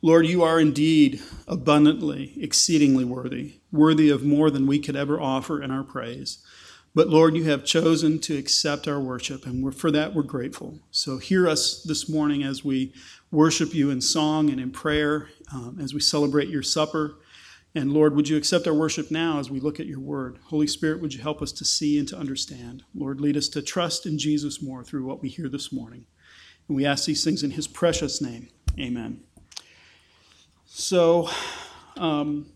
Lord, you are indeed abundantly, exceedingly worthy, worthy of more than we could ever offer in our praise. But Lord, you have chosen to accept our worship, and for that we're grateful. So hear us this morning as we worship you in song and in prayer, um, as we celebrate your supper. And Lord, would you accept our worship now as we look at your word? Holy Spirit, would you help us to see and to understand? Lord, lead us to trust in Jesus more through what we hear this morning. And we ask these things in his precious name. Amen. So, um,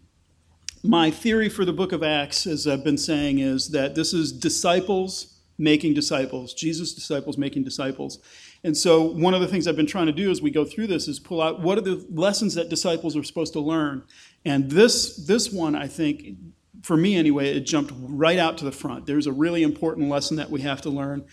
my theory for the book of Acts, as I've been saying, is that this is disciples making disciples, Jesus' disciples making disciples. And so, one of the things I've been trying to do as we go through this is pull out what are the lessons that disciples are supposed to learn. And this, this one, I think, for me anyway, it jumped right out to the front. There's a really important lesson that we have to learn.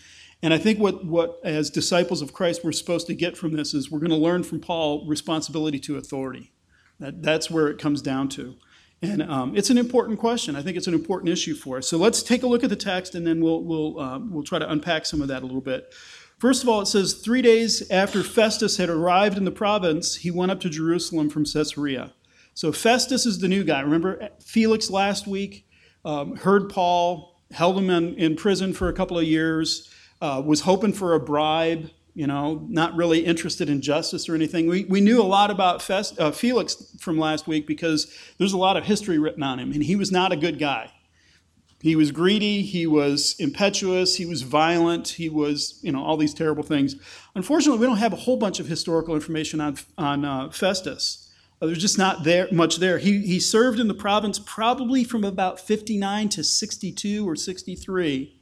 And I think what, what, as disciples of Christ, we're supposed to get from this is we're going to learn from Paul responsibility to authority. That, that's where it comes down to. And um, it's an important question. I think it's an important issue for us. So let's take a look at the text, and then we'll we'll uh, we'll try to unpack some of that a little bit. First of all, it says three days after Festus had arrived in the province, he went up to Jerusalem from Caesarea. So Festus is the new guy. Remember Felix last week um, heard Paul, held him in, in prison for a couple of years, uh, was hoping for a bribe you know, not really interested in justice or anything. We, we knew a lot about Fest, uh, Felix from last week because there's a lot of history written on him, and he was not a good guy. He was greedy, he was impetuous, he was violent, he was, you know, all these terrible things. Unfortunately, we don't have a whole bunch of historical information on, on uh, Festus. Uh, there's just not there much there. He, he served in the province probably from about 59 to 62 or 63.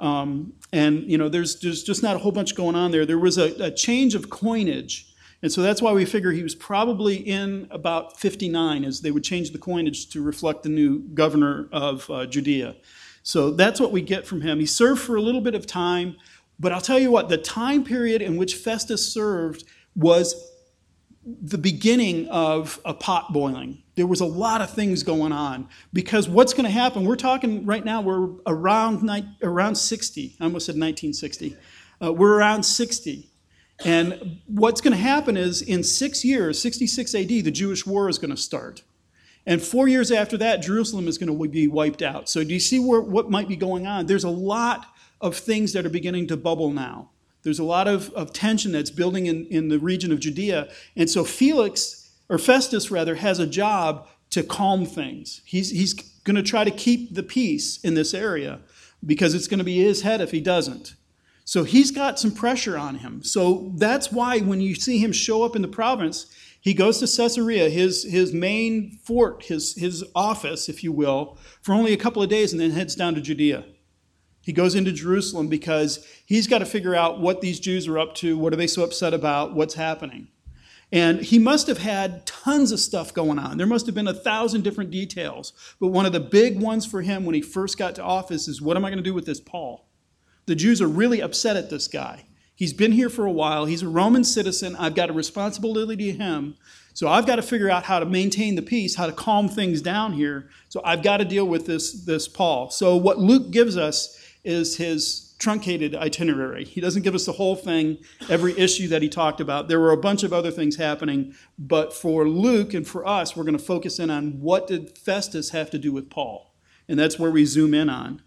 Um, and you know, there's, there's just not a whole bunch going on there. There was a, a change of coinage. And so that's why we figure he was probably in about 59 as they would change the coinage to reflect the new governor of uh, Judea. So that's what we get from him. He served for a little bit of time, but I'll tell you what, the time period in which Festus served was the beginning of a pot boiling. There was a lot of things going on because what's going to happen? We're talking right now. We're around around 60. I almost said 1960. Uh, we're around 60, and what's going to happen is in six years, 66 AD, the Jewish war is going to start, and four years after that, Jerusalem is going to be wiped out. So do you see where, what might be going on? There's a lot of things that are beginning to bubble now. There's a lot of, of tension that's building in, in the region of Judea. And so Felix, or Festus rather, has a job to calm things. He's, he's going to try to keep the peace in this area because it's going to be his head if he doesn't. So he's got some pressure on him. So that's why when you see him show up in the province, he goes to Caesarea, his, his main fort, his, his office, if you will, for only a couple of days and then heads down to Judea. He goes into Jerusalem because he's got to figure out what these Jews are up to, what are they so upset about, what's happening. And he must have had tons of stuff going on. There must have been a thousand different details. But one of the big ones for him when he first got to office is what am I going to do with this Paul? The Jews are really upset at this guy. He's been here for a while. He's a Roman citizen. I've got a responsibility to him. So I've got to figure out how to maintain the peace, how to calm things down here. So I've got to deal with this, this Paul. So what Luke gives us is his truncated itinerary. He doesn't give us the whole thing, every issue that he talked about. There were a bunch of other things happening, but for Luke and for us, we're going to focus in on what did Festus have to do with Paul, and that's where we zoom in on.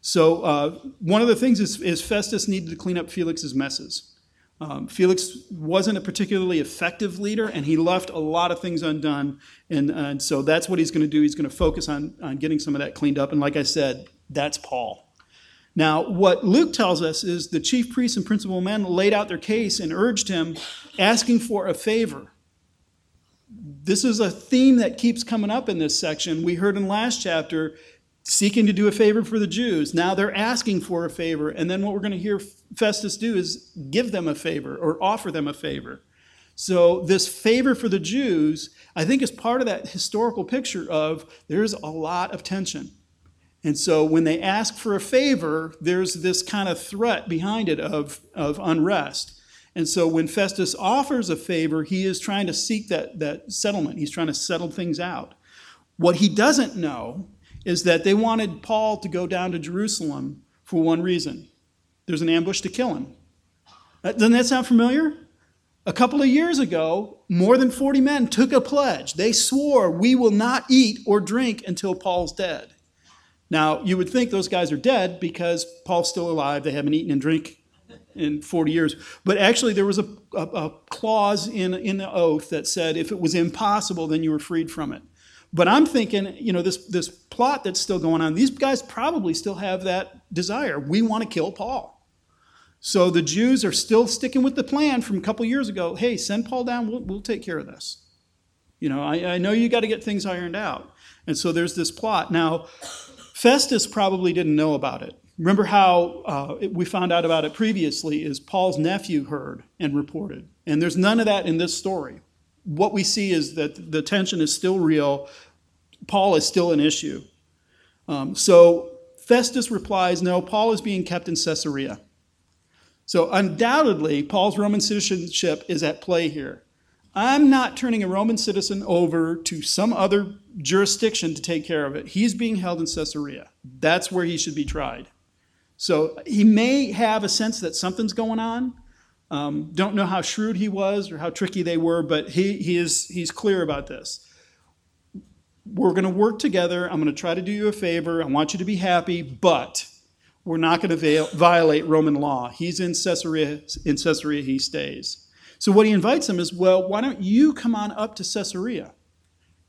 So uh, one of the things is, is, Festus needed to clean up Felix's messes. Um, Felix wasn't a particularly effective leader, and he left a lot of things undone. And, and so that's what he's going to do. He's going to focus on, on getting some of that cleaned up. And like I said, that's Paul. Now, what Luke tells us is the chief priests and principal men laid out their case and urged him, asking for a favor. This is a theme that keeps coming up in this section. We heard in last chapter, seeking to do a favor for the Jews. Now they're asking for a favor. And then what we're going to hear Festus do is give them a favor or offer them a favor. So, this favor for the Jews, I think, is part of that historical picture of there's a lot of tension. And so when they ask for a favor, there's this kind of threat behind it of, of unrest. And so when Festus offers a favor, he is trying to seek that, that settlement. He's trying to settle things out. What he doesn't know is that they wanted Paul to go down to Jerusalem for one reason there's an ambush to kill him. Doesn't that sound familiar? A couple of years ago, more than 40 men took a pledge. They swore, We will not eat or drink until Paul's dead. Now, you would think those guys are dead because Paul's still alive. They haven't eaten and drink in 40 years. But actually, there was a, a, a, clause in, in the oath that said if it was impossible, then you were freed from it. But I'm thinking, you know, this, this plot that's still going on, these guys probably still have that desire. We want to kill Paul. So the Jews are still sticking with the plan from a couple years ago. Hey, send Paul down, we'll, we'll take care of this. You know, I, I know you got to get things ironed out. And so there's this plot. Now, Festus probably didn't know about it. Remember how uh, we found out about it previously is Paul's nephew heard and reported. And there's none of that in this story. What we see is that the tension is still real. Paul is still an issue. Um, so Festus replies, No, Paul is being kept in Caesarea. So, undoubtedly, Paul's Roman citizenship is at play here. I'm not turning a Roman citizen over to some other jurisdiction to take care of it. He's being held in Caesarea. That's where he should be tried. So, he may have a sense that something's going on. Um, don't know how shrewd he was or how tricky they were, but he, he is, he's clear about this. We're going to work together. I'm going to try to do you a favor. I want you to be happy, but we're not going to violate Roman law. He's in Caesarea, in Caesarea he stays. So what he invites them is, well, why don't you come on up to Caesarea?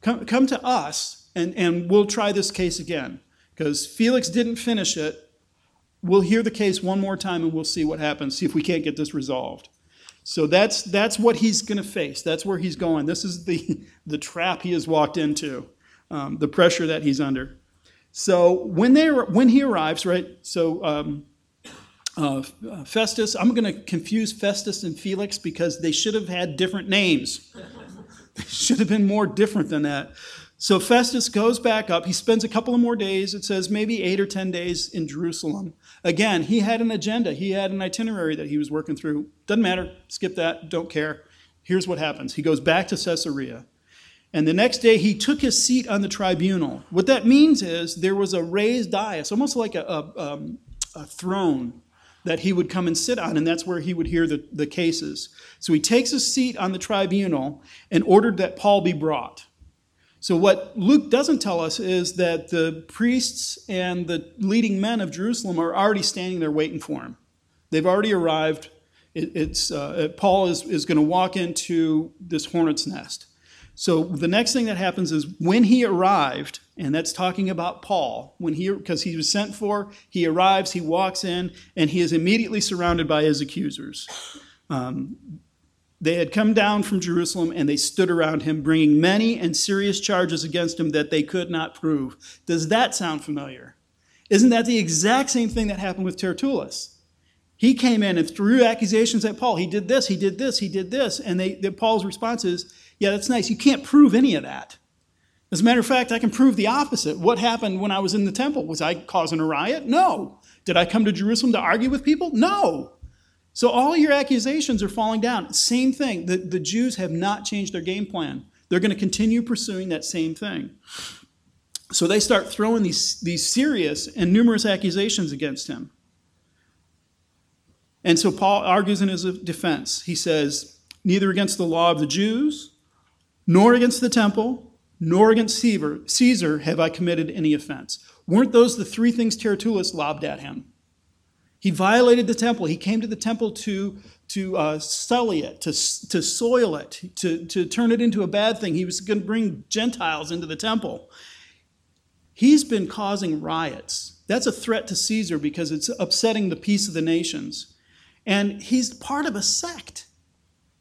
Come, come to us, and, and we'll try this case again. Because Felix didn't finish it. We'll hear the case one more time and we'll see what happens, see if we can't get this resolved. So that's, that's what he's going to face. That's where he's going. This is the, the trap he has walked into, um, the pressure that he's under. So when they when he arrives, right? So um, uh, Festus, I'm going to confuse Festus and Felix because they should have had different names. they should have been more different than that. So Festus goes back up. He spends a couple of more days. It says maybe eight or ten days in Jerusalem. Again, he had an agenda. He had an itinerary that he was working through. Doesn't matter. Skip that. Don't care. Here's what happens. He goes back to Caesarea. And the next day he took his seat on the tribunal. What that means is there was a raised dais, almost like a, a, um, a throne that he would come and sit on, and that's where he would hear the, the cases. So he takes a seat on the tribunal and ordered that Paul be brought. So, what Luke doesn't tell us is that the priests and the leading men of Jerusalem are already standing there waiting for him. They've already arrived. It, it's, uh, Paul is, is going to walk into this hornet's nest. So the next thing that happens is when he arrived, and that's talking about Paul, when he because he was sent for, he arrives, he walks in, and he is immediately surrounded by his accusers. Um, they had come down from Jerusalem and they stood around him, bringing many and serious charges against him that they could not prove. Does that sound familiar? Isn't that the exact same thing that happened with Tertullus? He came in and threw accusations at Paul. He did this, he did this, he did this. And they, the, Paul's response is, yeah, that's nice. You can't prove any of that. As a matter of fact, I can prove the opposite. What happened when I was in the temple? Was I causing a riot? No. Did I come to Jerusalem to argue with people? No. So all your accusations are falling down. Same thing. The, the Jews have not changed their game plan. They're going to continue pursuing that same thing. So they start throwing these, these serious and numerous accusations against him. And so Paul argues in his defense. He says, Neither against the law of the Jews, nor against the temple, nor against Caesar have I committed any offense. Weren't those the three things Tertullus lobbed at him? He violated the temple. He came to the temple to, to uh, sully it, to, to soil it, to, to turn it into a bad thing. He was going to bring Gentiles into the temple. He's been causing riots. That's a threat to Caesar because it's upsetting the peace of the nations. And he's part of a sect.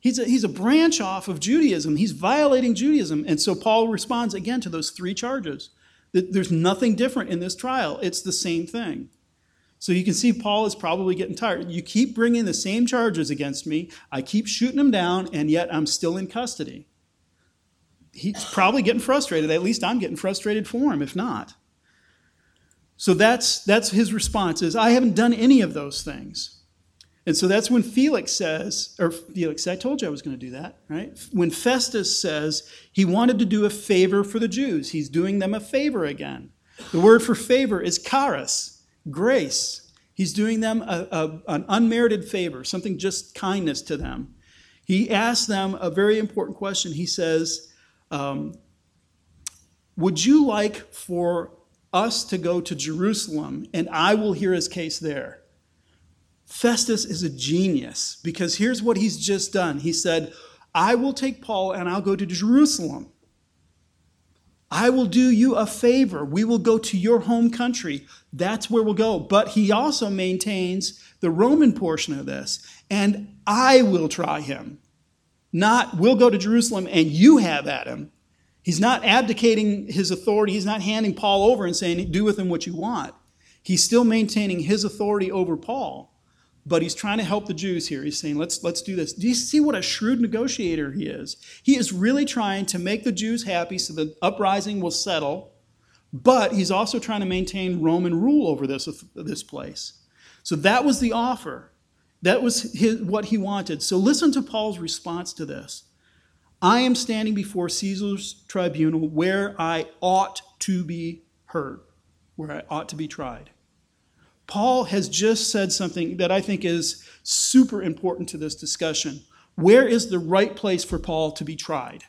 He's a, he's a branch off of Judaism. He's violating Judaism. And so Paul responds again to those three charges. There's nothing different in this trial, it's the same thing. So you can see Paul is probably getting tired. You keep bringing the same charges against me, I keep shooting them down, and yet I'm still in custody. He's probably getting frustrated. At least I'm getting frustrated for him, if not. So that's, that's his response is, I haven't done any of those things. And so that's when Felix says, or Felix, I told you I was going to do that, right? When Festus says he wanted to do a favor for the Jews, he's doing them a favor again. The word for favor is charis, grace. He's doing them a, a, an unmerited favor, something just kindness to them. He asks them a very important question. He says, um, Would you like for us to go to Jerusalem and I will hear his case there? Festus is a genius because here's what he's just done. He said, I will take Paul and I'll go to Jerusalem. I will do you a favor. We will go to your home country. That's where we'll go. But he also maintains the Roman portion of this, and I will try him. Not, we'll go to Jerusalem and you have at him. He's not abdicating his authority. He's not handing Paul over and saying, do with him what you want. He's still maintaining his authority over Paul but he's trying to help the Jews here. He's saying, let's, let's do this. Do you see what a shrewd negotiator he is? He is really trying to make the Jews happy so the uprising will settle, but he's also trying to maintain Roman rule over this, this place. So that was the offer. That was his, what he wanted. So listen to Paul's response to this. I am standing before Caesar's tribunal where I ought to be heard, where I ought to be tried. Paul has just said something that I think is super important to this discussion. Where is the right place for Paul to be tried?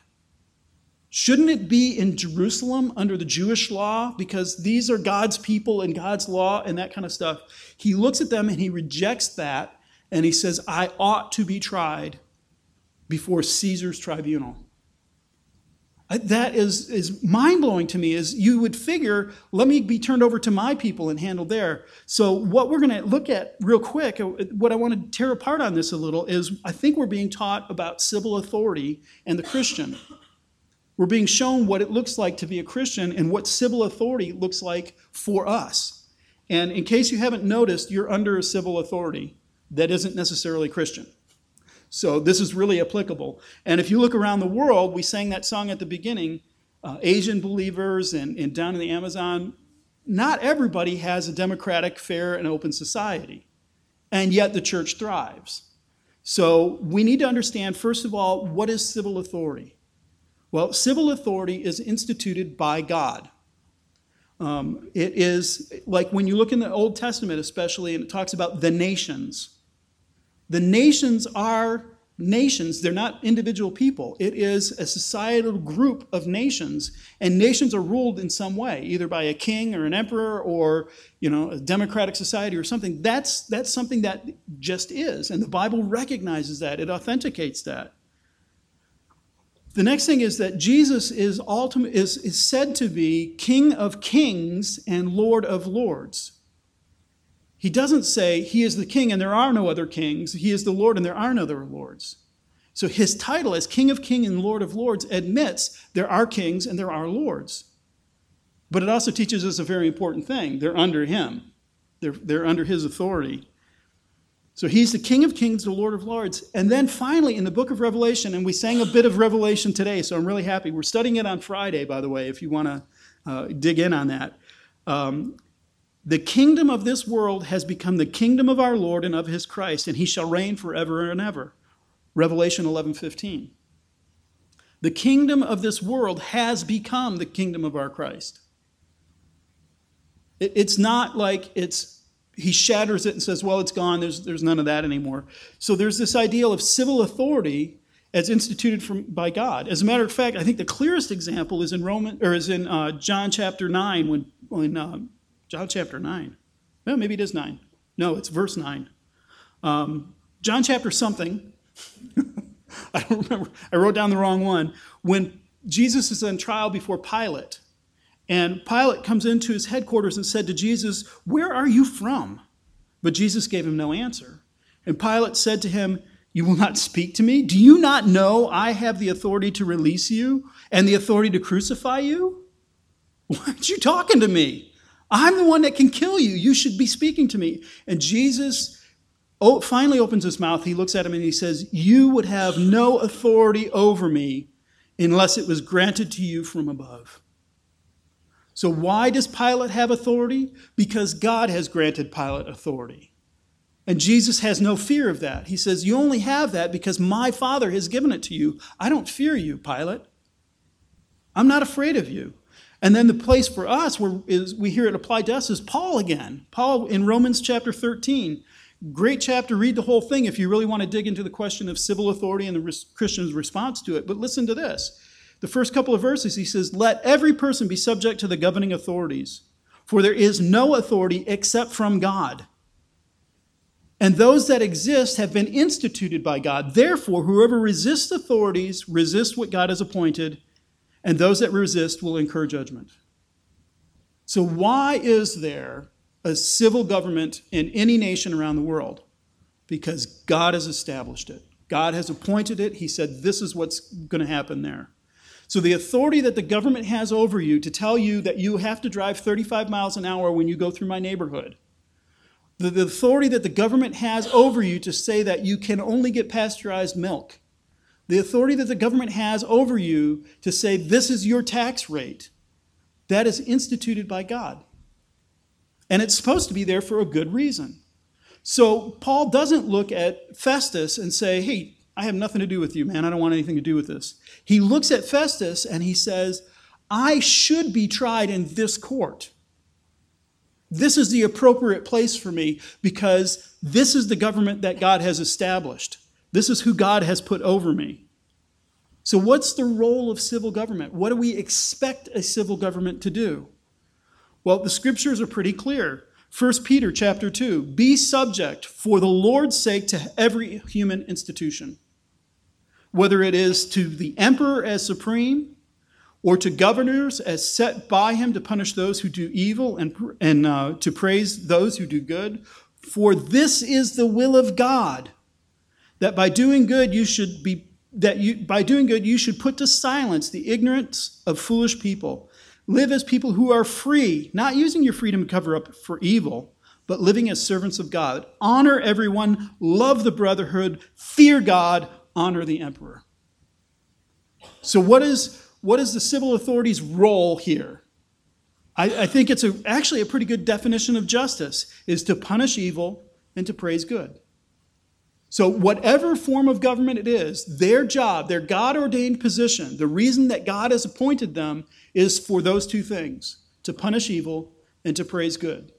Shouldn't it be in Jerusalem under the Jewish law? Because these are God's people and God's law and that kind of stuff. He looks at them and he rejects that and he says, I ought to be tried before Caesar's tribunal. That is, is mind blowing to me. Is you would figure, let me be turned over to my people and handled there. So, what we're going to look at real quick, uh, what I want to tear apart on this a little is I think we're being taught about civil authority and the Christian. We're being shown what it looks like to be a Christian and what civil authority looks like for us. And in case you haven't noticed, you're under a civil authority that isn't necessarily Christian. So this is really applicable. And if you look around the world, we sang that song at the beginning uh, Asian believers and, and down in the Amazon. Not everybody has a democratic, fair, and open society. And yet the church thrives. So we need to understand, first of all, what is civil authority? Well, civil authority is instituted by God. Um, it is like when you look in the Old Testament, especially, and it talks about the nations. The nations are nations, they're not individual people. It is a societal group of nations, and nations are ruled in some way, either by a king or an emperor or you know, a democratic society or something. That's, that's something that just is, and the Bible recognizes that, it authenticates that. The next thing is that Jesus is, ultimate, is, is said to be King of kings and Lord of lords. He doesn't say he is the king and there are no other kings. He is the Lord and there are no other lords. So his title as King of Kings and Lord of Lords admits there are kings and there are lords. But it also teaches us a very important thing. They're under him. They're, they're under his authority. So he's the King of Kings, the Lord of Lords. And then finally, in the book of Revelation, and we sang a bit of Revelation today, so I'm really happy. We're studying it on Friday, by the way, if you want to uh, dig in on that. Um, the kingdom of this world has become the kingdom of our Lord and of his Christ, and he shall reign forever and ever. Revelation 11:15. The kingdom of this world has become the kingdom of our Christ. it's not like it's he shatters it and says, well, it's gone, there's, there's none of that anymore. So there's this ideal of civil authority as instituted from, by God. As a matter of fact, I think the clearest example is in Roman or is in uh, John chapter 9 when, when uh, John chapter 9. Well, maybe it is 9. No, it's verse 9. Um, John chapter something. I don't remember. I wrote down the wrong one. When Jesus is on trial before Pilate, and Pilate comes into his headquarters and said to Jesus, Where are you from? But Jesus gave him no answer. And Pilate said to him, You will not speak to me? Do you not know I have the authority to release you and the authority to crucify you? Why aren't you talking to me? I'm the one that can kill you. You should be speaking to me. And Jesus finally opens his mouth. He looks at him and he says, You would have no authority over me unless it was granted to you from above. So, why does Pilate have authority? Because God has granted Pilate authority. And Jesus has no fear of that. He says, You only have that because my Father has given it to you. I don't fear you, Pilate. I'm not afraid of you. And then the place for us where is we hear it applied to us is Paul again. Paul in Romans chapter 13 Great chapter, read the whole thing if you really want to dig into the question of civil authority and the res- Christian's response to it. But listen to this. The first couple of verses, he says, Let every person be subject to the governing authorities, for there is no authority except from God. And those that exist have been instituted by God. Therefore, whoever resists authorities resists what God has appointed, and those that resist will incur judgment. So, why is there a civil government in any nation around the world? Because God has established it. God has appointed it. He said, This is what's going to happen there. So, the authority that the government has over you to tell you that you have to drive 35 miles an hour when you go through my neighborhood the, authority that the government has over you to say that you can only get pasteurized milk, the authority that the government has over you to say this is your tax rate, that is instituted by God. And it's supposed to be there for a good reason. So Paul doesn't look at Festus and say, hey, I have nothing to do with you, man. I don't want anything to do with this. He looks at Festus and he says, I should be tried in this court. This is the appropriate place for me because this is the government that God has established. This is who God has put over me. So, what's the role of civil government? What do we expect a civil government to do? Well, the scriptures are pretty clear. 1 Peter chapter 2 Be subject for the Lord's sake to every human institution, whether it is to the emperor as supreme or to governors as set by him to punish those who do evil and, and uh, to praise those who do good. For this is the will of God, that by doing good you should be that you by doing good you should put to silence the ignorance of foolish people. Live as people who are free, not using your freedom to cover up for evil, but living as servants of God. Honor everyone, love the brotherhood, fear God, honor the emperor. So what is what is the civil authority's role here? I, I think it's a, actually a pretty good definition of justice, is to punish evil and to praise good. So, whatever form of government it is, their job, their God ordained position, the reason that God has appointed them is for those two things to punish evil and to praise good.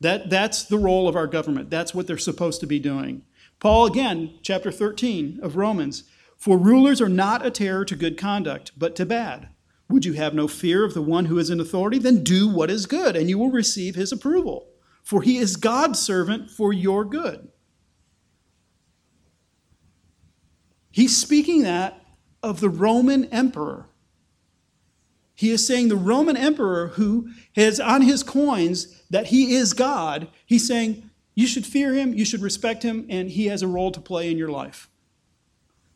That, that's the role of our government. That's what they're supposed to be doing. Paul, again, chapter 13 of Romans, for rulers are not a terror to good conduct, but to bad. Would you have no fear of the one who is in authority? Then do what is good, and you will receive his approval. For he is God's servant for your good. He's speaking that of the Roman emperor. He is saying the Roman emperor who has on his coins that he is God, he's saying you should fear him, you should respect him, and he has a role to play in your life.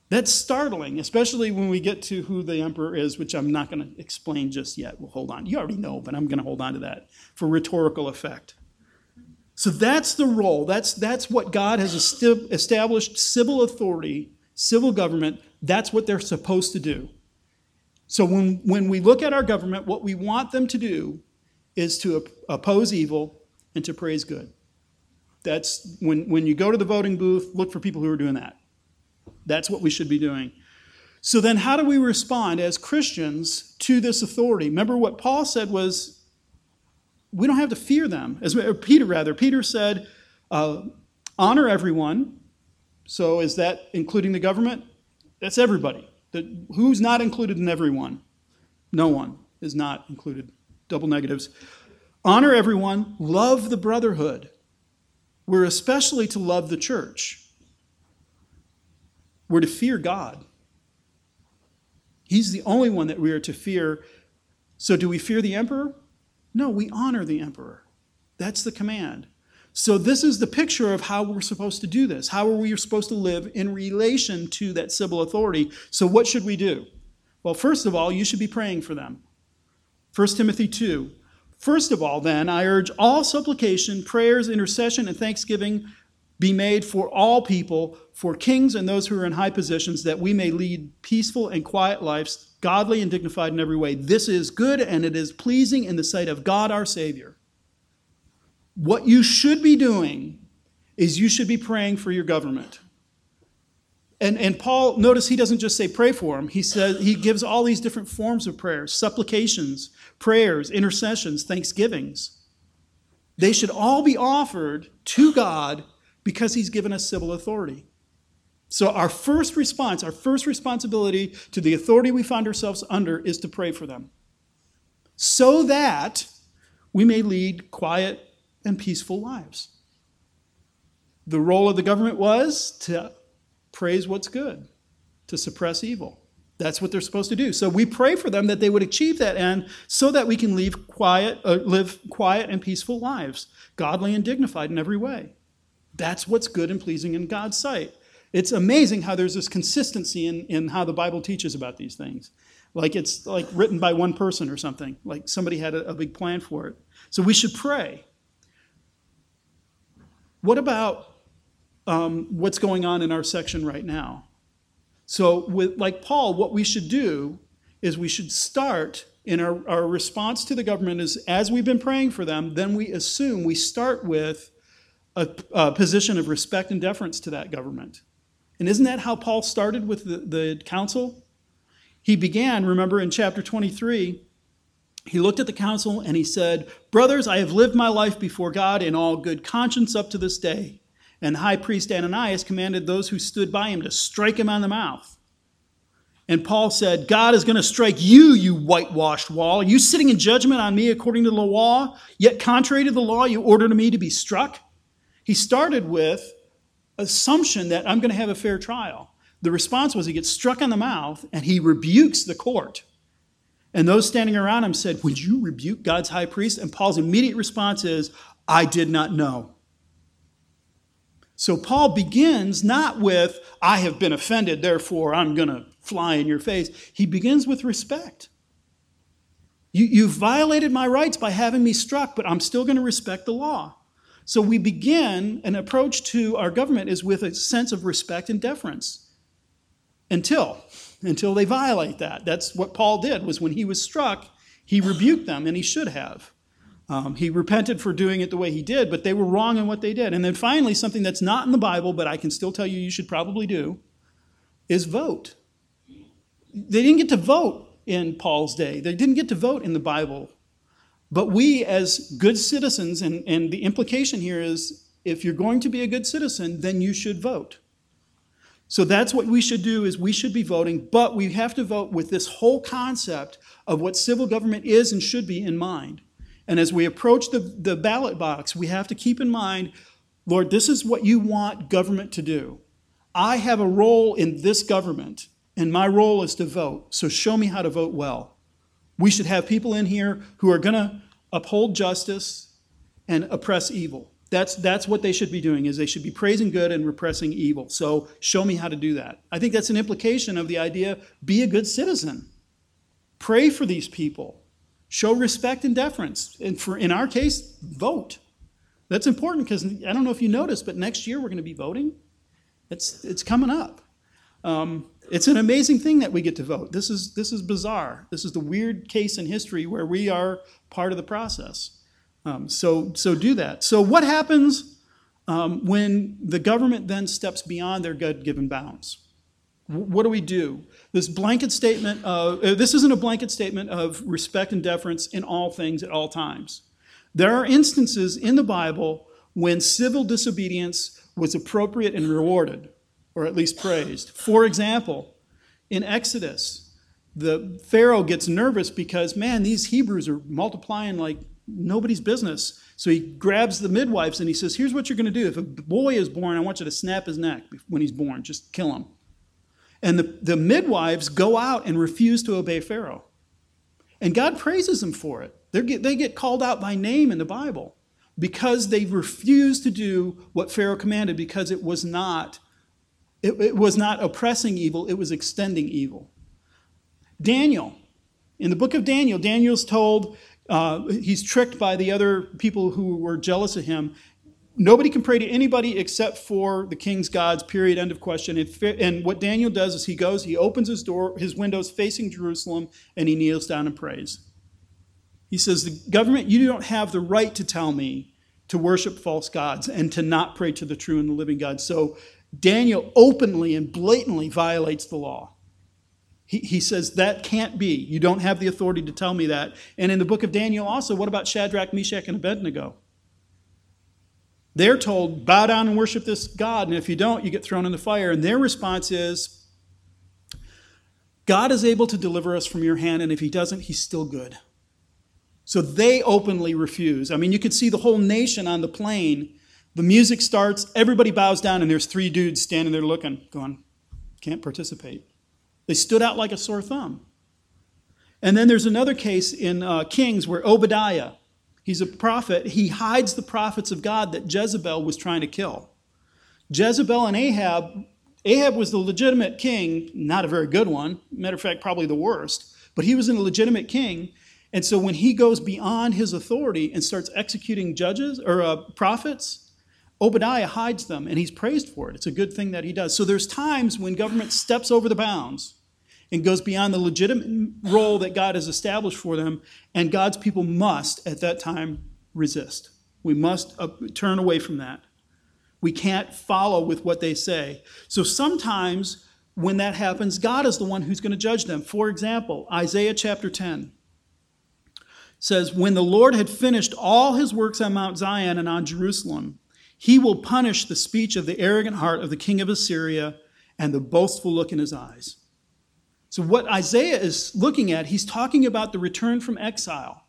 That's startling, especially when we get to who the emperor is, which I'm not going to explain just yet. We'll hold on. You already know, but I'm going to hold on to that for rhetorical effect. So that's the role. That's, that's what God has established civil authority, civil government. That's what they're supposed to do. So when, when we look at our government, what we want them to do is to oppose evil and to praise good. That's when, when you go to the voting booth, look for people who are doing that. That's what we should be doing. So then, how do we respond as Christians to this authority? Remember what Paul said was, we don't have to fear them. As Peter, rather, Peter said, uh, honor everyone. So is that including the government? That's everybody. Who's not included in everyone? No one is not included. Double negatives. Honor everyone. Love the brotherhood. We're especially to love the church. We're to fear God. He's the only one that we are to fear. So, do we fear the emperor? No, we honor the emperor. That's the command. So, this is the picture of how we're supposed to do this. How are we supposed to live in relation to that civil authority? So, what should we do? Well, first of all, you should be praying for them. 1 Timothy 2. First of all, then, I urge all supplication, prayers, intercession, and thanksgiving be made for all people, for kings and those who are in high positions, that we may lead peaceful and quiet lives, godly and dignified in every way. This is good and it is pleasing in the sight of God our Savior. What you should be doing is you should be praying for your government. And, and Paul, notice he doesn't just say pray for him. He says he gives all these different forms of prayers, supplications, prayers, intercessions, thanksgivings. They should all be offered to God because He's given us civil authority. So, our first response, our first responsibility to the authority we find ourselves under is to pray for them so that we may lead quiet and peaceful lives. The role of the government was to praise what's good, to suppress evil. That's what they're supposed to do. So we pray for them that they would achieve that end so that we can live quiet, uh, live quiet and peaceful lives, godly and dignified in every way. That's what's good and pleasing in God's sight. It's amazing how there's this consistency in, in how the Bible teaches about these things. Like it's like written by one person or something, like somebody had a, a big plan for it. So we should pray. What about um, what's going on in our section right now? So, with like Paul, what we should do is we should start in our, our response to the government is as we've been praying for them, then we assume we start with a, a position of respect and deference to that government. And isn't that how Paul started with the, the council? He began, remember in chapter 23, he looked at the council and he said, Brothers, I have lived my life before God in all good conscience up to this day. And high priest Ananias commanded those who stood by him to strike him on the mouth. And Paul said, God is going to strike you, you whitewashed wall. Are you sitting in judgment on me according to the law, yet contrary to the law, you ordered me to be struck? He started with assumption that I'm going to have a fair trial. The response was he gets struck on the mouth and he rebukes the court. And those standing around him said, Would you rebuke God's high priest? And Paul's immediate response is, I did not know. So Paul begins not with, I have been offended, therefore I'm going to fly in your face. He begins with respect. You, you violated my rights by having me struck, but I'm still going to respect the law. So we begin, an approach to our government is with a sense of respect and deference until until they violate that. That's what Paul did was when he was struck, he rebuked them and he should have. Um, he repented for doing it the way he did, but they were wrong in what they did. And then finally, something that's not in the Bible, but I can still tell you you should probably do, is vote. They didn't get to vote in Paul's day, they didn't get to vote in the Bible. But we, as good citizens, and, and the implication here is if you're going to be a good citizen, then you should vote. So that's what we should do is we should be voting, but we have to vote with this whole concept of what civil government is and should be in mind. And as we approach the, the ballot box, we have to keep in mind Lord, this is what you want government to do. I have a role in this government, and my role is to vote. So show me how to vote well. We should have people in here who are going to uphold justice and oppress evil. That's, that's what they should be doing is they should be praising good and repressing evil. So show me how to do that. I think that's an implication of the idea be a good citizen. Pray for these people. Show respect and deference. And for in our case, vote. That's important because I don't know if you noticed, but next year we're going to be voting. It's, it's coming up. Um, it's an amazing thing that we get to vote. This is, this is bizarre. This is the weird case in history where we are part of the process. Um, so, so do that. So, what happens um, when the government then steps beyond their God given bounds? What do we do? This blanket statement of, uh, this isn't a blanket statement of respect and deference in all things at all times. There are instances in the Bible when civil disobedience was appropriate and rewarded, or at least praised. For example, in Exodus, the Pharaoh gets nervous because, man, these Hebrews are multiplying like nobody's business. So he grabs the midwives and he says, Here's what you're going to do. If a boy is born, I want you to snap his neck when he's born. Just kill him. And the, the midwives go out and refuse to obey Pharaoh. And God praises them for it. Get, they get called out by name in the Bible because they refused to do what Pharaoh commanded because it was not it, it was not oppressing evil, it was extending evil. Daniel, in the book of Daniel, Daniel's told uh, he's tricked by the other people who were jealous of him, Nobody can pray to anybody except for the king's gods, period, end of question. And what Daniel does is he goes, he opens his door, his windows facing Jerusalem, and he kneels down and prays. He says, The government, you don't have the right to tell me to worship false gods and to not pray to the true and the living God. So Daniel openly and blatantly violates the law. He, he says, That can't be. You don't have the authority to tell me that. And in the book of Daniel, also, what about Shadrach, Meshach, and Abednego? They're told, bow down and worship this God, and if you don't, you get thrown in the fire. And their response is, God is able to deliver us from your hand, and if he doesn't, he's still good. So they openly refuse. I mean, you could see the whole nation on the plain. The music starts, everybody bows down, and there's three dudes standing there looking, going, can't participate. They stood out like a sore thumb. And then there's another case in uh, Kings where Obadiah, he's a prophet, he hides the prophets of God that Jezebel was trying to kill. Jezebel and Ahab, Ahab was the legitimate king, not a very good one, matter of fact, probably the worst, but he was a legitimate king. And so when he goes beyond his authority and starts executing judges or uh, prophets, Obadiah hides them and he's praised for it. It's a good thing that he does. So there's times when government steps over the bounds and goes beyond the legitimate role that God has established for them, and God's people must, at that time, resist. We must uh, turn away from that. We can't follow with what they say. So sometimes when that happens, God is the one who's going to judge them. For example, Isaiah chapter 10 says, When the Lord had finished all his works on Mount Zion and on Jerusalem, he will punish the speech of the arrogant heart of the king of Assyria and the boastful look in his eyes. So, what Isaiah is looking at, he's talking about the return from exile.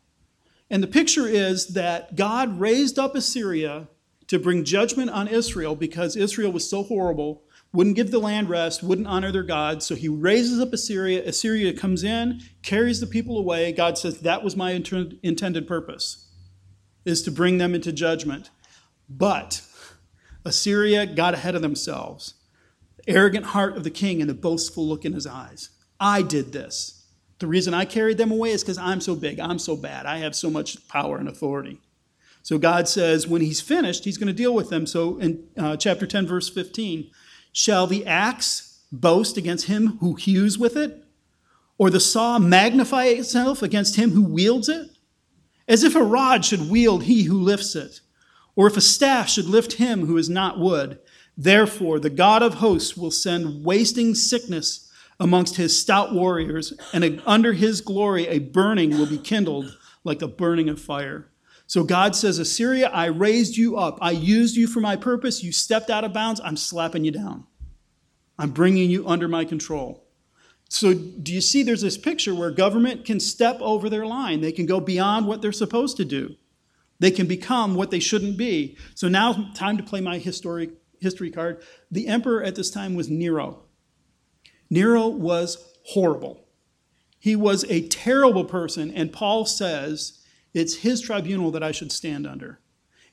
And the picture is that God raised up Assyria to bring judgment on Israel because Israel was so horrible wouldn't give the land rest, wouldn't honor their God. So he raises up Assyria. Assyria comes in, carries the people away. God says, That was my intended purpose, is to bring them into judgment. But Assyria got ahead of themselves. The arrogant heart of the king and the boastful look in his eyes. I did this. The reason I carried them away is because I'm so big, I'm so bad, I have so much power and authority. So God says, when he's finished, he's going to deal with them. So in uh, chapter 10, verse 15, Shall the axe boast against him who hews with it? Or the saw magnify itself against him who wields it? As if a rod should wield he who lifts it, or if a staff should lift him who is not wood. Therefore, the God of hosts will send wasting sickness amongst his stout warriors, and under his glory a burning will be kindled like the burning of fire. So God says, Assyria, I raised you up. I used you for my purpose. You stepped out of bounds. I'm slapping you down. I'm bringing you under my control. So, do you see there's this picture where government can step over their line? They can go beyond what they're supposed to do. They can become what they shouldn't be. So, now, time to play my history, history card. The emperor at this time was Nero. Nero was horrible. He was a terrible person, and Paul says, it's his tribunal that I should stand under.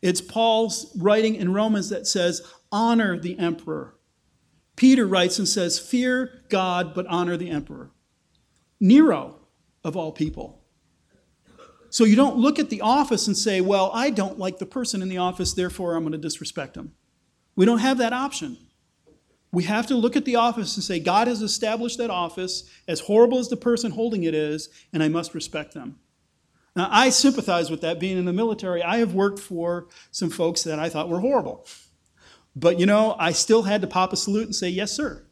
It's Paul's writing in Romans that says, honor the emperor. Peter writes and says, fear God, but honor the emperor. Nero, of all people. So you don't look at the office and say, well, I don't like the person in the office, therefore I'm going to disrespect him. We don't have that option. We have to look at the office and say, God has established that office, as horrible as the person holding it is, and I must respect them. Now, I sympathize with that being in the military. I have worked for some folks that I thought were horrible. But, you know, I still had to pop a salute and say, yes, sir,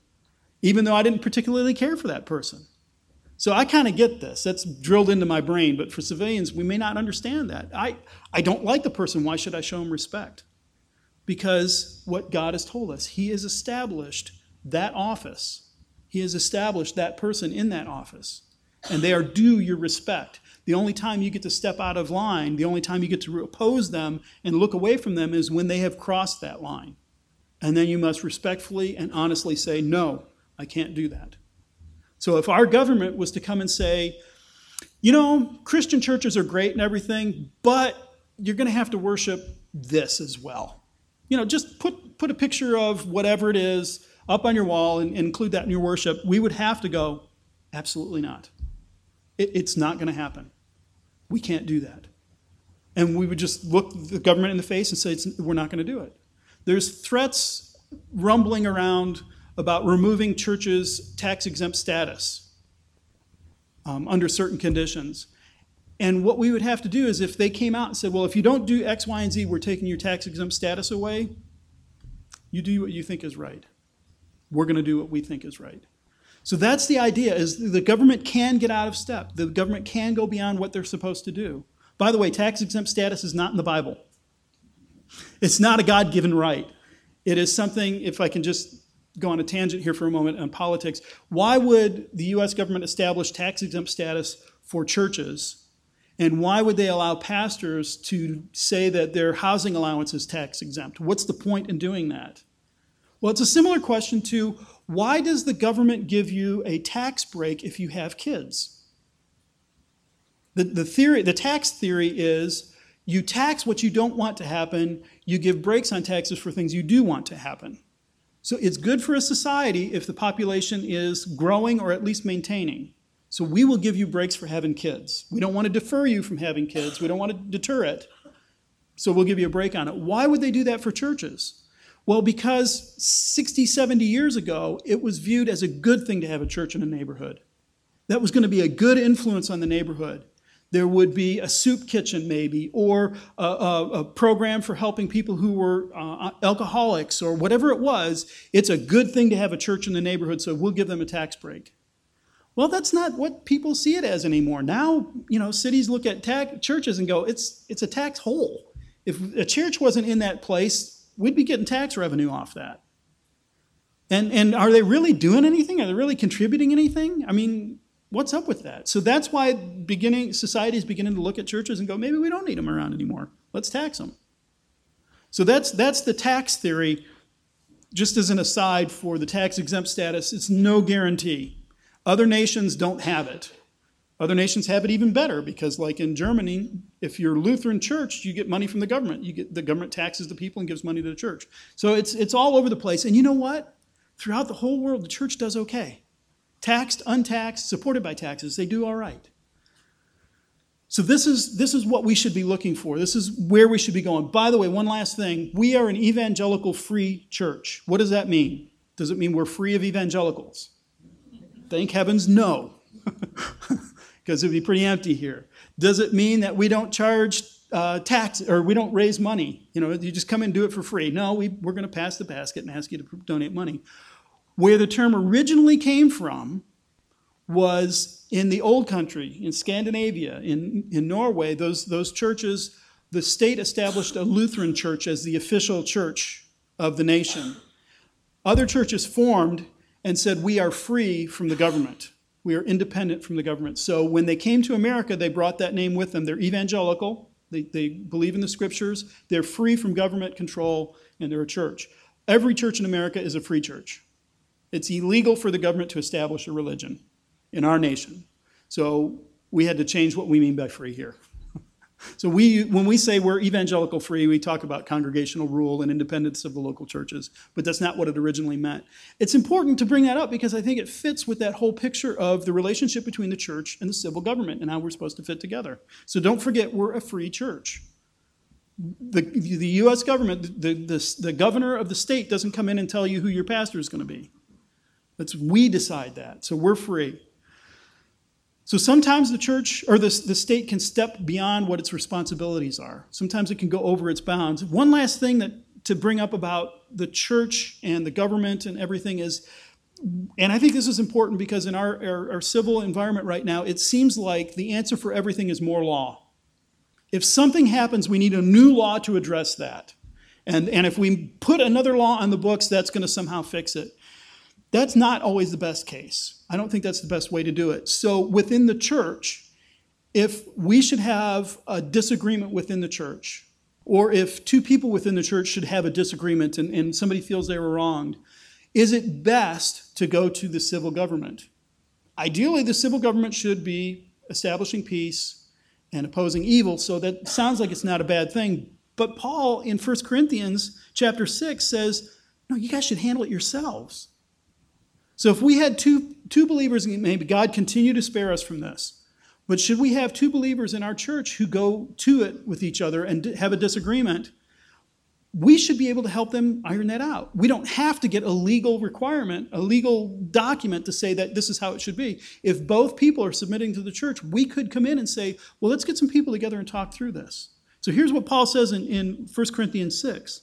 even though I didn't particularly care for that person. So I kind of get this. That's drilled into my brain. But for civilians, we may not understand that. I, I don't like the person. Why should I show him respect? Because what God has told us, He has established that office. He has established that person in that office. And they are due your respect. The only time you get to step out of line, the only time you get to oppose them and look away from them is when they have crossed that line. And then you must respectfully and honestly say, no, I can't do that. So if our government was to come and say, you know, Christian churches are great and everything, but you're going to have to worship this as well. You know, just put, put a picture of whatever it is up on your wall and, and include that in your worship. We would have to go, absolutely not. It, it's not going to happen. We can't do that. And we would just look the government in the face and say, we're not going to do it. There's threats rumbling around about removing churches' tax exempt status um, under certain conditions. And what we would have to do is if they came out and said, well, if you don't do X, Y, and Z, we're taking your tax exempt status away, you do what you think is right. We're going to do what we think is right. So that's the idea is the government can get out of step. The government can go beyond what they're supposed to do. By the way, tax exempt status is not in the Bible. It's not a God given right. It is something, if I can just go on a tangent here for a moment on politics, why would the US government establish tax exempt status for churches? And why would they allow pastors to say that their housing allowance is tax exempt? What's the point in doing that? Well, it's a similar question to why does the government give you a tax break if you have kids? The, the theory, the tax theory is you tax what you don't want to happen, you give breaks on taxes for things you do want to happen. So it's good for a society if the population is growing or at least maintaining. So we will give you breaks for having kids. We don't want to defer you from having kids. We don't want to deter it. So we'll give you a break on it. Why would they do that for churches? Well, because 60, 70 years ago, it was viewed as a good thing to have a church in a neighborhood. That was going to be a good influence on the neighborhood. There would be a soup kitchen, maybe, or a, a, a program for helping people who were uh, alcoholics, or whatever it was. It's a good thing to have a church in the neighborhood, so we'll give them a tax break. Well, that's not what people see it as anymore. Now, you know, cities look at tax, churches and go, it's, it's a tax hole. If a church wasn't in that place, we'd be getting tax revenue off that. And, and are they really doing anything? Are they really contributing anything? I mean, What's up with that? So that's why beginning society is beginning to look at churches and go, maybe we don't need them around anymore. Let's tax them. So that's that's the tax theory. Just as an aside for the tax exempt status, it's no guarantee. Other nations don't have it. Other nations have it even better because, like in Germany, if you're Lutheran church, you get money from the government. You get the government taxes the people and gives money to the church. So it's it's all over the place. And you know what? Throughout the whole world, the church does okay. Taxed, untaxed, supported by taxes, they do all right. So this is this is what we should be looking for. This is where we should be going. By the way, one last thing. We are an evangelical free church. What does that mean? Does it mean we're free of evangelicals? Thank heavens, no. Because it'd be pretty empty here. Does it mean that we don't charge uh, tax or we don't raise money? You know, you just come and do it for free. No, we, we're going to pass the basket and ask you to donate money. Where the term originally came from was in the old country, in Scandinavia, in, in Norway, those, those churches, the state established a Lutheran church as the official church of the nation. Other churches formed and said, We are free from the government. We are independent from the government. So when they came to America, they brought that name with them. They're evangelical, they, they believe in the scriptures, they're free from government control, and they're a church. Every church in America is a free church. It's illegal for the government to establish a religion in our nation. So we had to change what we mean by free here. so we, when we say we're evangelical free, we talk about congregational rule and independence of the local churches, but that's not what it originally meant. It's important to bring that up because I think it fits with that whole picture of the relationship between the church and the civil government and how we're supposed to fit together. So don't forget, we're a free church. The, the U.S. government, the, the, the governor of the state doesn't come in and tell you who your pastor is going to be. Let's we decide that. So we're free. So sometimes the church or the, the state can step beyond what its responsibilities are. Sometimes it can go over its bounds. One last thing that to bring up about the church and the government and everything is, and I think this is important because in our, our, our civil environment right now, it seems like the answer for everything is more law. If something happens, we need a new law to address that. And, and if we put another law on the books, that's going to somehow fix it. That's not always the best case. I don't think that's the best way to do it. So within the church, if we should have a disagreement within the church, or if two people within the church should have a disagreement and, and somebody feels they were wronged, is it best to go to the civil government? Ideally, the civil government should be establishing peace and opposing evil, so that sounds like it's not a bad thing. But Paul in 1 Corinthians chapter 6 says, no, you guys should handle it yourselves. So if we had two, two believers, maybe God continue to spare us from this. But should we have two believers in our church who go to it with each other and have a disagreement, we should be able to help them iron that out. We don't have to get a legal requirement, a legal document to say that this is how it should be. If both people are submitting to the church, we could come in and say, well, let's get some people together and talk through this. So here's what Paul says in, in 1 Corinthians 6.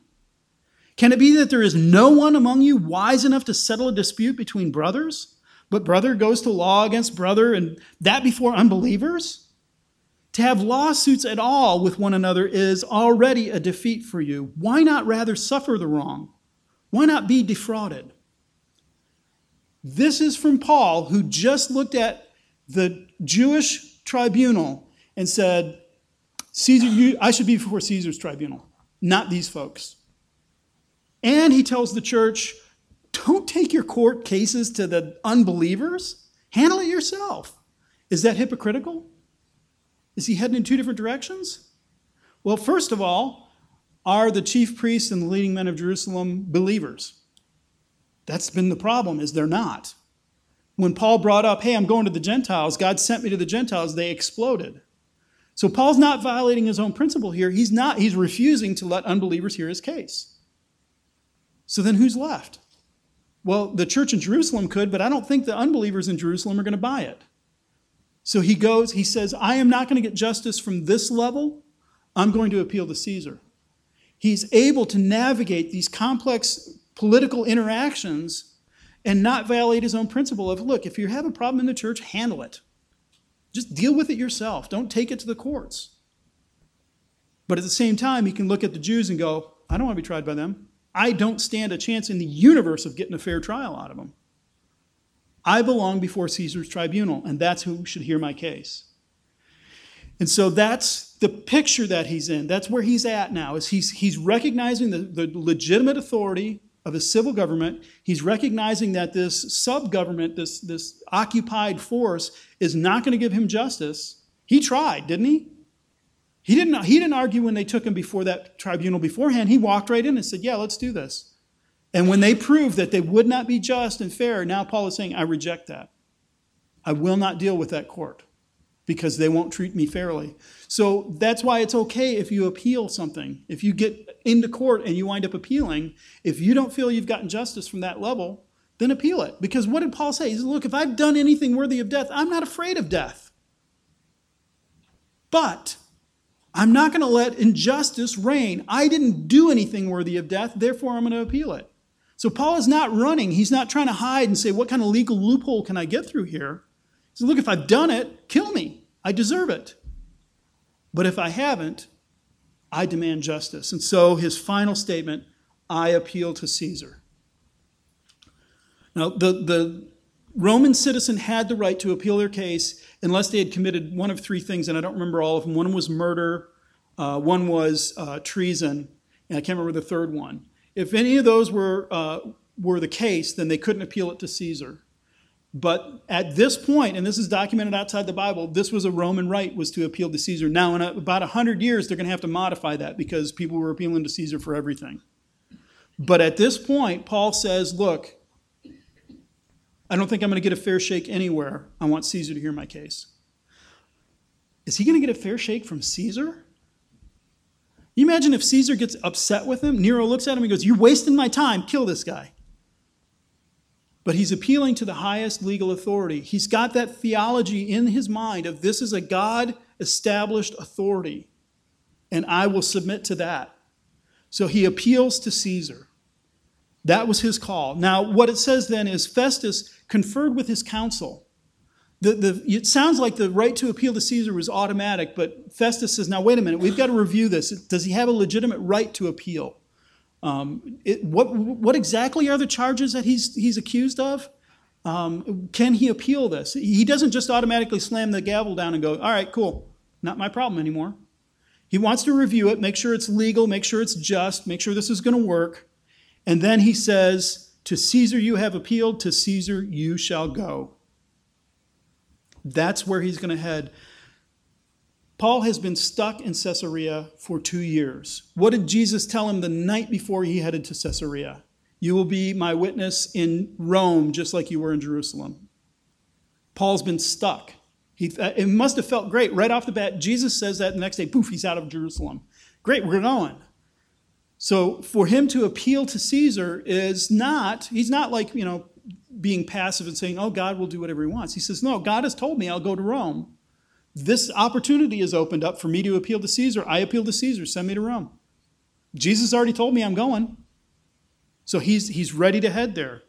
Can it be that there is no one among you wise enough to settle a dispute between brothers? But brother goes to law against brother, and that before unbelievers? To have lawsuits at all with one another is already a defeat for you. Why not rather suffer the wrong? Why not be defrauded? This is from Paul, who just looked at the Jewish tribunal and said, Caesar, you, I should be before Caesar's tribunal, not these folks. And he tells the church, don't take your court cases to the unbelievers, handle it yourself. Is that hypocritical? Is he heading in two different directions? Well, first of all, are the chief priests and the leading men of Jerusalem believers? That's been the problem is they're not. When Paul brought up, "Hey, I'm going to the Gentiles. God sent me to the Gentiles." They exploded. So Paul's not violating his own principle here. He's not he's refusing to let unbelievers hear his case. So then who's left? Well, the church in Jerusalem could, but I don't think the unbelievers in Jerusalem are going to buy it. So he goes, he says, I am not going to get justice from this level. I'm going to appeal to Caesar. He's able to navigate these complex political interactions and not violate his own principle of look, if you have a problem in the church, handle it. Just deal with it yourself. Don't take it to the courts. But at the same time, he can look at the Jews and go, I don't want to be tried by them. I don't stand a chance in the universe of getting a fair trial out of them. I belong before Caesar's tribunal, and that's who should hear my case. And so that's the picture that he's in. That's where he's at now. Is he's he's recognizing the, the legitimate authority of a civil government. He's recognizing that this sub-government, this, this occupied force, is not going to give him justice. He tried, didn't he? He didn't, he didn't argue when they took him before that tribunal beforehand. He walked right in and said, Yeah, let's do this. And when they proved that they would not be just and fair, now Paul is saying, I reject that. I will not deal with that court because they won't treat me fairly. So that's why it's okay if you appeal something. If you get into court and you wind up appealing, if you don't feel you've gotten justice from that level, then appeal it. Because what did Paul say? He said, Look, if I've done anything worthy of death, I'm not afraid of death. But I'm not going to let injustice reign. I didn't do anything worthy of death, therefore I'm going to appeal it. So Paul is not running. He's not trying to hide and say, what kind of legal loophole can I get through here? He says, look, if I've done it, kill me. I deserve it. But if I haven't, I demand justice. And so his final statement I appeal to Caesar. Now, the, the Roman citizen had the right to appeal their case unless they had committed one of three things, and I don't remember all of them. One was murder, uh, one was uh, treason, and I can't remember the third one. If any of those were, uh, were the case, then they couldn't appeal it to Caesar. But at this point, and this is documented outside the Bible, this was a Roman right was to appeal to Caesar. Now, in about 100 years, they're going to have to modify that because people were appealing to Caesar for everything. But at this point, Paul says, look, I don't think I'm going to get a fair shake anywhere. I want Caesar to hear my case. Is he going to get a fair shake from Caesar? You imagine if Caesar gets upset with him? Nero looks at him and goes, You're wasting my time. Kill this guy. But he's appealing to the highest legal authority. He's got that theology in his mind of this is a God established authority, and I will submit to that. So he appeals to Caesar. That was his call. Now, what it says then is Festus conferred with his council. The, the, it sounds like the right to appeal to Caesar was automatic, but Festus says, now wait a minute, we've got to review this. Does he have a legitimate right to appeal? Um, it, what, what exactly are the charges that he's, he's accused of? Um, can he appeal this? He doesn't just automatically slam the gavel down and go, all right, cool, not my problem anymore. He wants to review it, make sure it's legal, make sure it's just, make sure this is going to work. And then he says, To Caesar you have appealed, to Caesar you shall go. That's where he's going to head. Paul has been stuck in Caesarea for two years. What did Jesus tell him the night before he headed to Caesarea? You will be my witness in Rome just like you were in Jerusalem. Paul's been stuck. He, it must have felt great right off the bat. Jesus says that the next day, poof, he's out of Jerusalem. Great, we're going. So for him to appeal to Caesar is not, he's not like, you know, being passive and saying, oh, God will do whatever he wants. He says, no, God has told me I'll go to Rome. This opportunity is opened up for me to appeal to Caesar. I appeal to Caesar. Send me to Rome. Jesus already told me I'm going. So he's, he's ready to head there.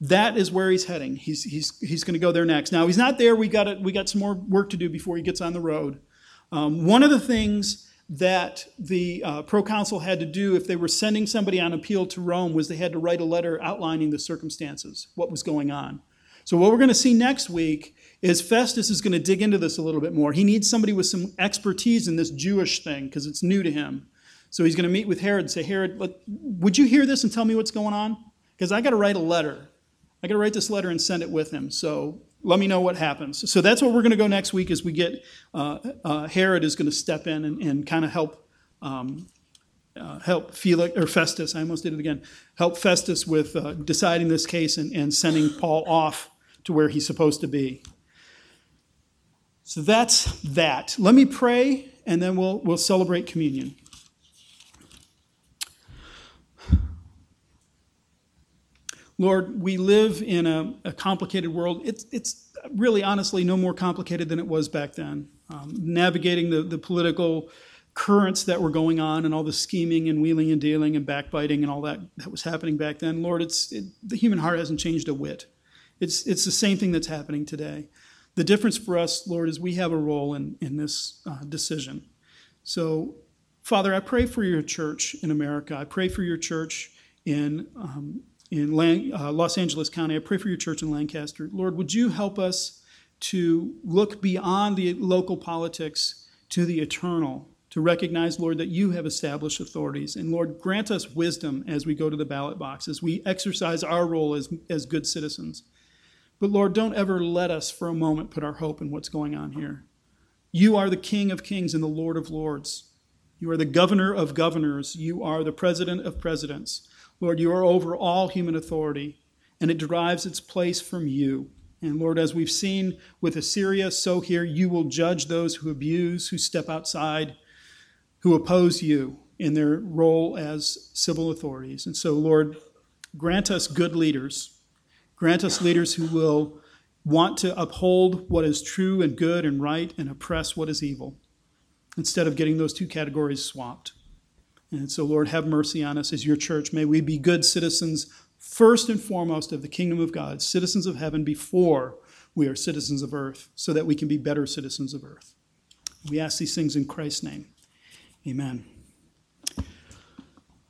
That is where he's heading. He's, he's, he's going to go there next. Now, he's not there. We got, we got some more work to do before he gets on the road. Um, one of the things that the uh, proconsul had to do if they were sending somebody on appeal to Rome was they had to write a letter outlining the circumstances, what was going on. So, what we're going to see next week is Festus is going to dig into this a little bit more. He needs somebody with some expertise in this Jewish thing because it's new to him. So, he's going to meet with Herod and say, Herod, would you hear this and tell me what's going on? Because I got to write a letter. I got to write this letter and send it with him. So, let me know what happens. So that's what we're going to go next week as we get uh, uh, Herod is going to step in and, and kind of help um, uh, help Felix or Festus. I almost did it again. Help Festus with uh, deciding this case and, and sending Paul off to where he's supposed to be. So that's that. Let me pray, and then we'll we'll celebrate communion. Lord, we live in a, a complicated world. It's, it's really, honestly, no more complicated than it was back then. Um, navigating the, the political currents that were going on and all the scheming and wheeling and dealing and backbiting and all that that was happening back then. Lord, it's, it, the human heart hasn't changed a whit. It's, it's the same thing that's happening today. The difference for us, Lord, is we have a role in, in this uh, decision. So, Father, I pray for your church in America. I pray for your church in um, in uh, Los Angeles County. I pray for your church in Lancaster. Lord, would you help us to look beyond the local politics to the eternal, to recognize, Lord, that you have established authorities. And Lord, grant us wisdom as we go to the ballot box, as we exercise our role as, as good citizens. But Lord, don't ever let us for a moment put our hope in what's going on here. You are the King of kings and the Lord of lords. You are the governor of governors. You are the president of presidents. Lord, you are over all human authority, and it derives its place from you. And Lord, as we've seen with Assyria, so here you will judge those who abuse, who step outside, who oppose you in their role as civil authorities. And so, Lord, grant us good leaders. Grant us leaders who will want to uphold what is true and good and right and oppress what is evil, instead of getting those two categories swapped. And so, Lord, have mercy on us as your church. May we be good citizens, first and foremost, of the kingdom of God, citizens of heaven before we are citizens of earth, so that we can be better citizens of earth. We ask these things in Christ's name. Amen.